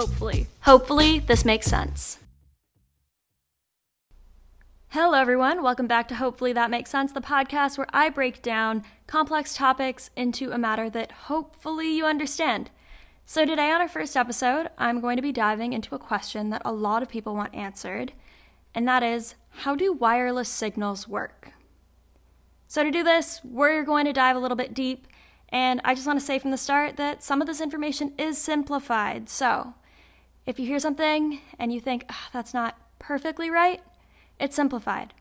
Hopefully. Hopefully, this makes sense. Hello, everyone. Welcome back to Hopefully That Makes Sense, the podcast where I break down complex topics into a matter that hopefully you understand. So, today on our first episode, I'm going to be diving into a question that a lot of people want answered, and that is how do wireless signals work? So, to do this, we're going to dive a little bit deep, and I just want to say from the start that some of this information is simplified. So, if you hear something and you think, oh, that's not perfectly right, it's simplified.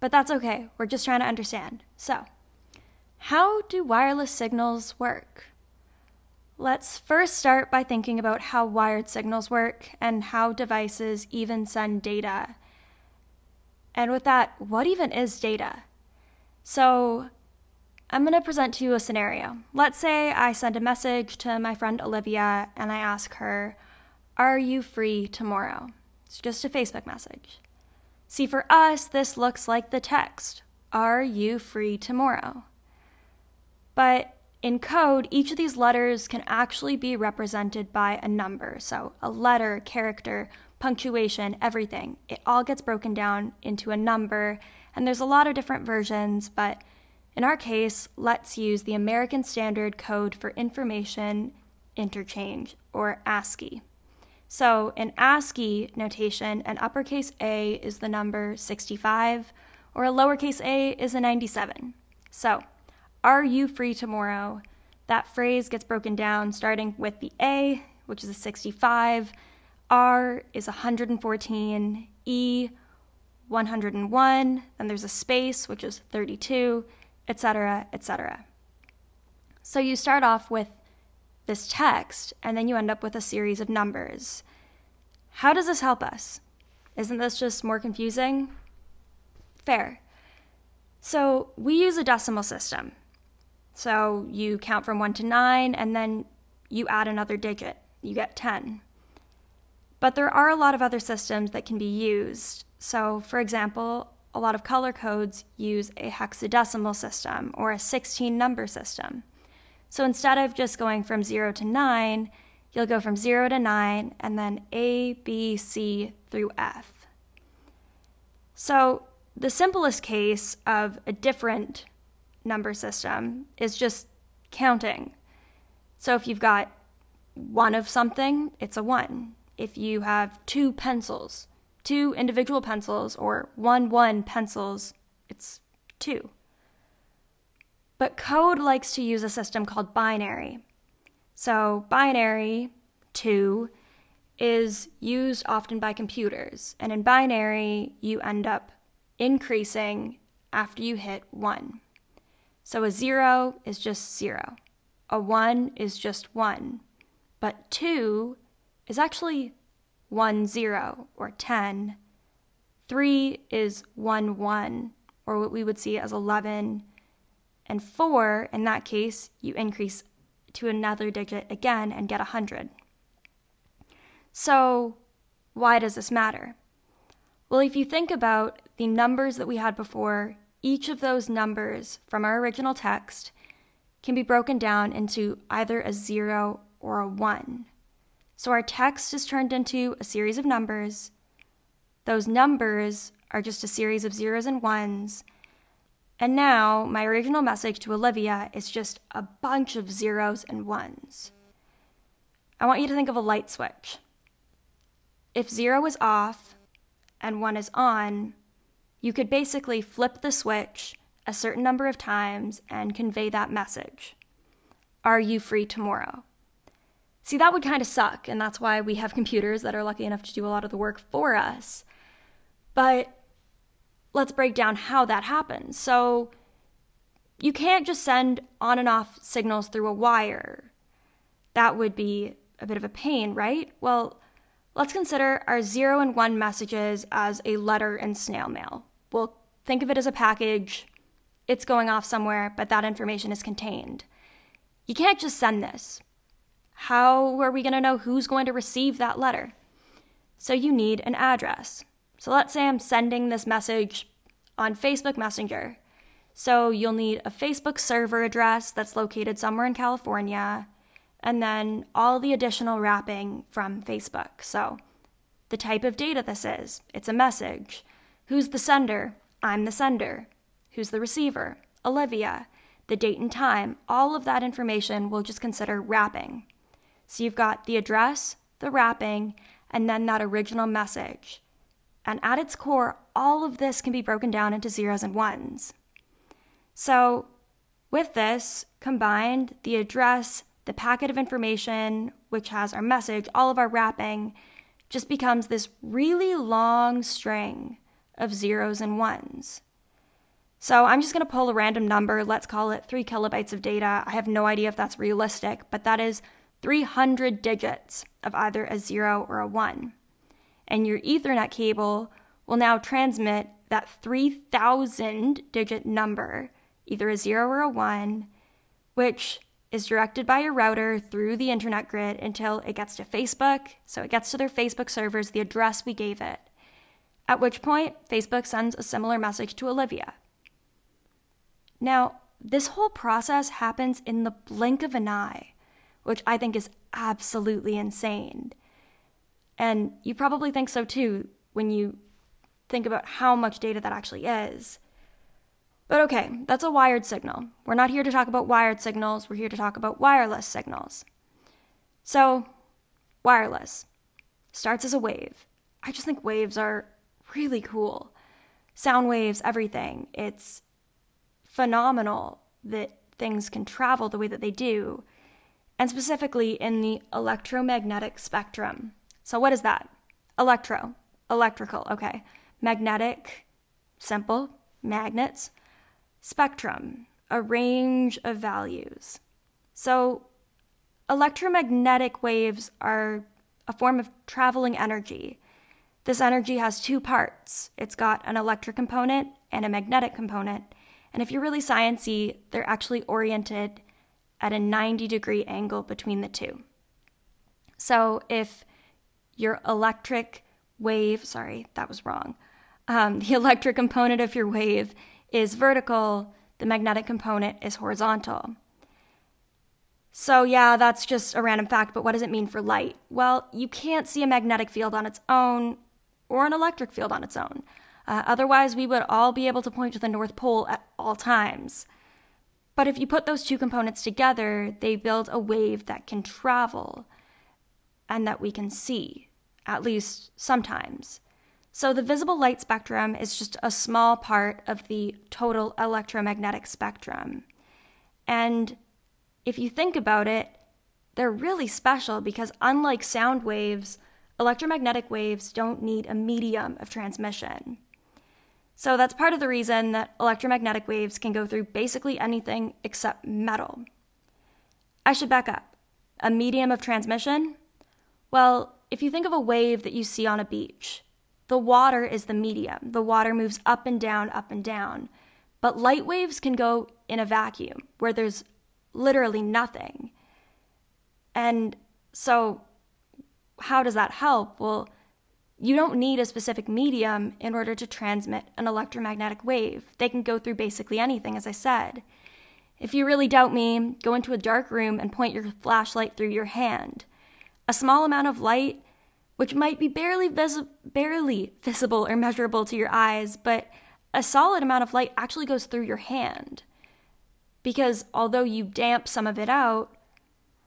But that's okay. We're just trying to understand. So, how do wireless signals work? Let's first start by thinking about how wired signals work and how devices even send data. And with that, what even is data? So, I'm going to present to you a scenario. Let's say I send a message to my friend Olivia and I ask her, Are you free tomorrow? It's just a Facebook message. See, for us, this looks like the text Are you free tomorrow? But in code, each of these letters can actually be represented by a number. So a letter, character, punctuation, everything. It all gets broken down into a number, and there's a lot of different versions, but in our case, let's use the American Standard Code for Information Interchange, or ASCII. So, in ASCII notation, an uppercase A is the number 65, or a lowercase a is a 97. So, are you free tomorrow? That phrase gets broken down starting with the A, which is a 65, R is 114, E 101, then there's a space, which is 32, etc., etc. So you start off with this text, and then you end up with a series of numbers. How does this help us? Isn't this just more confusing? Fair. So we use a decimal system. So you count from 1 to 9, and then you add another digit. You get 10. But there are a lot of other systems that can be used. So, for example, a lot of color codes use a hexadecimal system or a 16 number system. So instead of just going from 0 to 9, you'll go from 0 to 9 and then A, B, C through F. So the simplest case of a different number system is just counting. So if you've got one of something, it's a 1. If you have two pencils, two individual pencils, or one one pencils, it's 2. But code likes to use a system called binary. So, binary 2 is used often by computers. And in binary, you end up increasing after you hit 1. So, a 0 is just 0, a 1 is just 1. But 2 is actually 1 0 or 10. 3 is 1 1, or what we would see as 11 and 4, in that case, you increase to another digit again and get 100. So, why does this matter? Well, if you think about the numbers that we had before, each of those numbers from our original text can be broken down into either a 0 or a 1. So our text is turned into a series of numbers. Those numbers are just a series of zeros and ones, and now, my original message to Olivia is just a bunch of zeros and ones. I want you to think of a light switch. If zero is off and one is on, you could basically flip the switch a certain number of times and convey that message. Are you free tomorrow? See, that would kind of suck, and that's why we have computers that are lucky enough to do a lot of the work for us. But let's break down how that happens. So you can't just send on and off signals through a wire. That would be a bit of a pain, right? Well, let's consider our zero and one messages as a letter in snail mail. We'll think of it as a package. It's going off somewhere, but that information is contained. You can't just send this. How are we going to know who's going to receive that letter? So you need an address. So let's say I'm sending this message on Facebook Messenger. So you'll need a Facebook server address that's located somewhere in California, and then all the additional wrapping from Facebook. So, the type of data this is it's a message. Who's the sender? I'm the sender. Who's the receiver? Olivia. The date and time. All of that information we'll just consider wrapping. So, you've got the address, the wrapping, and then that original message. And at its core, all of this can be broken down into zeros and ones. So, with this combined, the address, the packet of information, which has our message, all of our wrapping, just becomes this really long string of zeros and ones. So I'm just going to pull a random number. Let's call it three kilobytes of data. I have no idea if that's realistic, but that is 300 digits of either a zero or a one. And your Ethernet cable will now transmit that 3,000 digit number, either a zero or a one, which is directed by your router through the internet grid until it gets to Facebook. So it gets to their Facebook servers, the address we gave it. At which point, Facebook sends a similar message to Olivia. Now, this whole process happens in the blink of an eye, which I think is absolutely insane. And you probably think so too when you think about how much data that actually is. But okay, that's a wired signal. We're not here to talk about wired signals, we're here to talk about wireless signals. So, wireless starts as a wave. I just think waves are really cool. Sound waves, everything. It's phenomenal that things can travel the way that they do, and specifically in the electromagnetic spectrum. So, what is that? Electro, electrical, okay. Magnetic, simple, magnets spectrum, a range of values. So, electromagnetic waves are a form of traveling energy. This energy has two parts it's got an electric component and a magnetic component. And if you're really sciency, they're actually oriented at a 90 degree angle between the two. So if your electric wave, sorry, that was wrong, um, the electric component of your wave is vertical, the magnetic component is horizontal. So, yeah, that's just a random fact, but what does it mean for light? Well, you can't see a magnetic field on its own or an electric field on its own. Uh, otherwise, we would all be able to point to the North Pole at all times. But if you put those two components together, they build a wave that can travel and that we can see, at least sometimes. So, the visible light spectrum is just a small part of the total electromagnetic spectrum. And if you think about it, they're really special because, unlike sound waves, electromagnetic waves don't need a medium of transmission. So, that's part of the reason that electromagnetic waves can go through basically anything except metal. I should back up. A medium of transmission? Well, if you think of a wave that you see on a beach, the water is the medium. The water moves up and down, up and down. But light waves can go in a vacuum where there's literally nothing. And so, how does that help? Well, you don't need a specific medium in order to transmit an electromagnetic wave. They can go through basically anything, as I said. If you really doubt me, go into a dark room and point your flashlight through your hand. A small amount of light which might be barely, vis- barely visible or measurable to your eyes, but a solid amount of light actually goes through your hand. Because although you damp some of it out,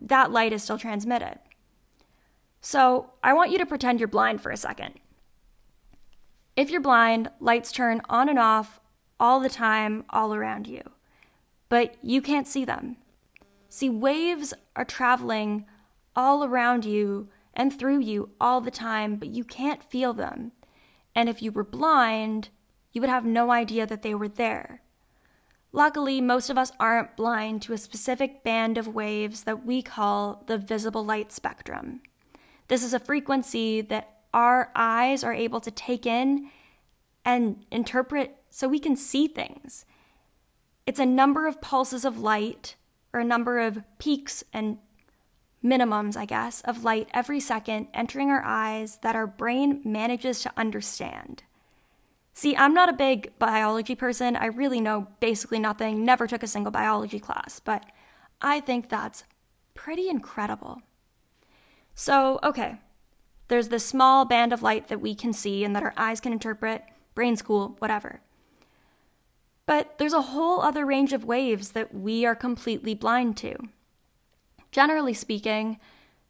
that light is still transmitted. So I want you to pretend you're blind for a second. If you're blind, lights turn on and off all the time, all around you, but you can't see them. See, waves are traveling all around you and through you all the time, but you can't feel them. And if you were blind, you would have no idea that they were there. Luckily, most of us aren't blind to a specific band of waves that we call the visible light spectrum. This is a frequency that our eyes are able to take in and interpret so we can see things. It's a number of pulses of light, or a number of peaks and minimums, I guess, of light every second entering our eyes that our brain manages to understand. See, I'm not a big biology person. I really know basically nothing, never took a single biology class, but I think that's pretty incredible. So, okay, there's this small band of light that we can see and that our eyes can interpret, brain's cool, whatever. But there's a whole other range of waves that we are completely blind to. Generally speaking,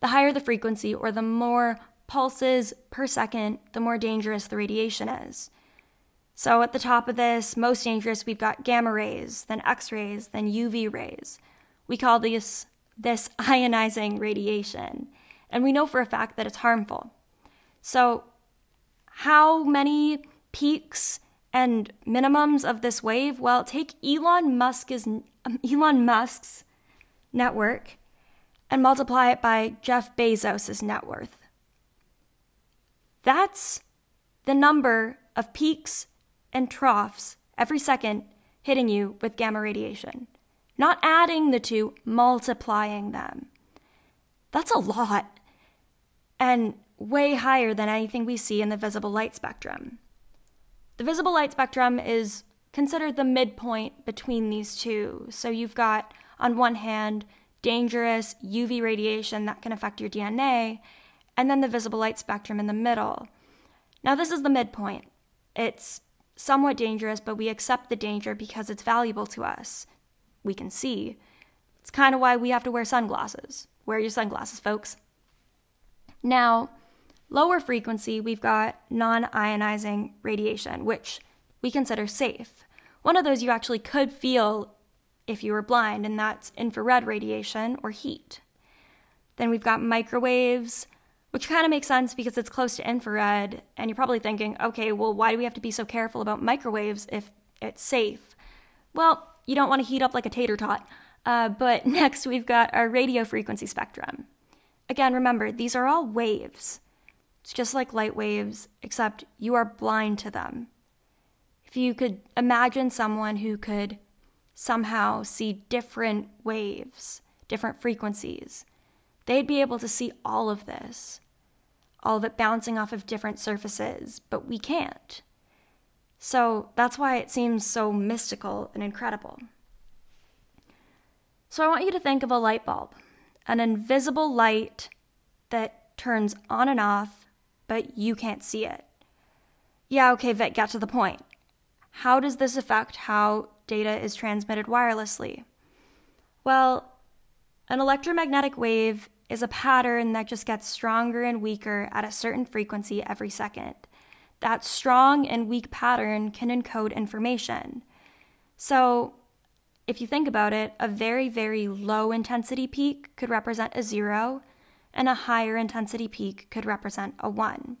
the higher the frequency or the more pulses per second, the more dangerous the radiation is. So at the top of this, most dangerous, we've got gamma rays, then X rays, then UV rays. We call this, this ionizing radiation, and we know for a fact that it's harmful. So, how many peaks and minimums of this wave? Well, take Elon Musk's um, Elon Musk's network and multiply it by Jeff Bezos' net worth. That's the number of peaks and troughs every second hitting you with gamma radiation. Not adding the two, multiplying them. That's a lot. And way higher than anything we see in the visible light spectrum. The visible light spectrum is considered the midpoint between these two. So you've got, on one hand, dangerous UV radiation that can affect your DNA, and then the visible light spectrum in the middle. Now, this is the midpoint. It's somewhat dangerous, but we accept the danger because it's valuable to us. We can see. It's kind of why we have to wear sunglasses. Wear your sunglasses, folks. Now, Lower frequency, we've got non ionizing radiation, which we consider safe. One of those you actually could feel if you were blind, and that's infrared radiation or heat. Then we've got microwaves, which kind of makes sense because it's close to infrared. And you're probably thinking, okay, well, why do we have to be so careful about microwaves if it's safe? Well, you don't want to heat up like a tater tot. Uh, but next, we've got our radio frequency spectrum. Again, remember, these are all waves. It's just like light waves, except you are blind to them. If you could imagine someone who could somehow see different waves, different frequencies, they'd be able to see all of this, all of it bouncing off of different surfaces, but we can't. So that's why it seems so mystical and incredible. So I want you to think of a light bulb, an invisible light that turns on and off but you can't see it. Yeah, okay, Vic, get to the point. How does this affect how data is transmitted wirelessly? Well, an electromagnetic wave is a pattern that just gets stronger and weaker at a certain frequency every second. That strong and weak pattern can encode information. So, if you think about it, a very, very low intensity peak could represent a zero, and a higher intensity peak could represent a 1.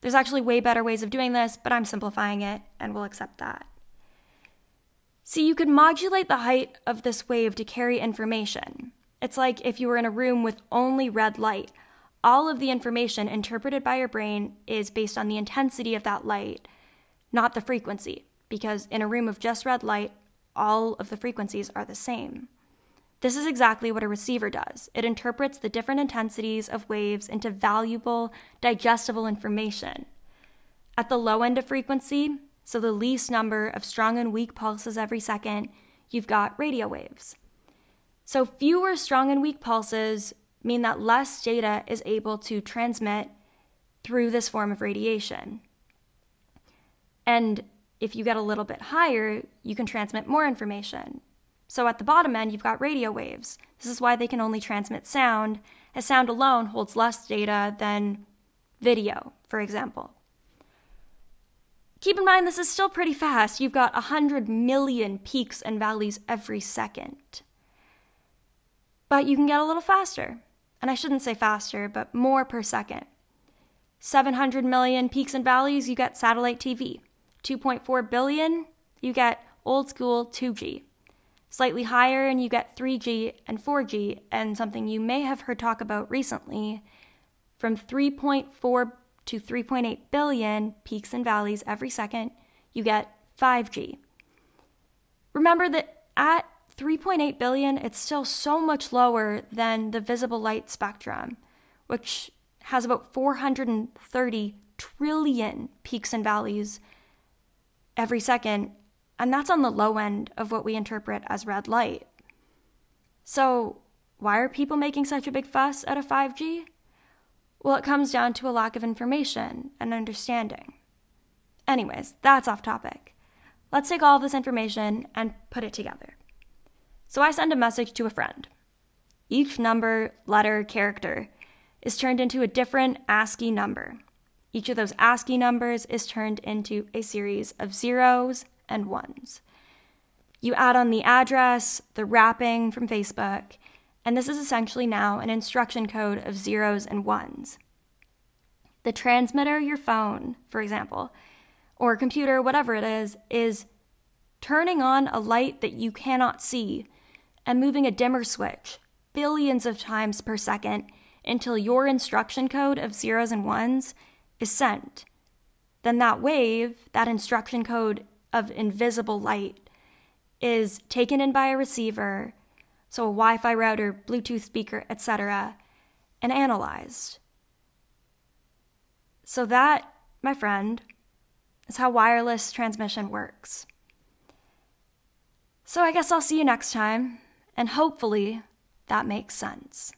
There's actually way better ways of doing this, but I'm simplifying it and we'll accept that. See, you could modulate the height of this wave to carry information. It's like if you were in a room with only red light. All of the information interpreted by your brain is based on the intensity of that light, not the frequency, because in a room of just red light, all of the frequencies are the same. This is exactly what a receiver does. It interprets the different intensities of waves into valuable, digestible information. At the low end of frequency, so the least number of strong and weak pulses every second, you've got radio waves. So fewer strong and weak pulses mean that less data is able to transmit through this form of radiation. And if you get a little bit higher, you can transmit more information. So at the bottom end, you've got radio waves. This is why they can only transmit sound, as sound alone holds less data than video, for example. Keep in mind, this is still pretty fast. You've got 100 million peaks and valleys every second. But you can get a little faster. And I shouldn't say faster, but more per second. 700 million peaks and valleys, you get satellite TV. 2.4 billion, you get old school 2G slightly higher and you get 3G and 4G, and something you may have heard talk about recently from 3.4 to 3.8 billion peaks and valleys every second, you get 5G. Remember that at 3.8 billion, it's still so much lower than the visible light spectrum, which has about 430 trillion peaks and valleys every second and that's on the low end of what we interpret as red light. So, why are people making such a big fuss out of 5G? Well, it comes down to a lack of information and understanding. Anyways, that's off topic. Let's take all of this information and put it together. So I send a message to a friend. Each number, letter, character is turned into a different ASCII number. Each of those ASCII numbers is turned into a series of zeros and ones. You add on the address, the wrapping from Facebook, and this is essentially now an instruction code of zeros and ones. The transmitter, your phone, for example, or computer, whatever it is, is turning on a light that you cannot see and moving a dimmer switch billions of times per second until your instruction code of zeros and ones is sent. Then that wave, that instruction code of invisible light, is taken in by a receiver, so a Wi Fi router, Bluetooth speaker, etc., and analyzed. So, that, my friend, is how wireless transmission works. So, I guess I'll see you next time, and hopefully that makes sense.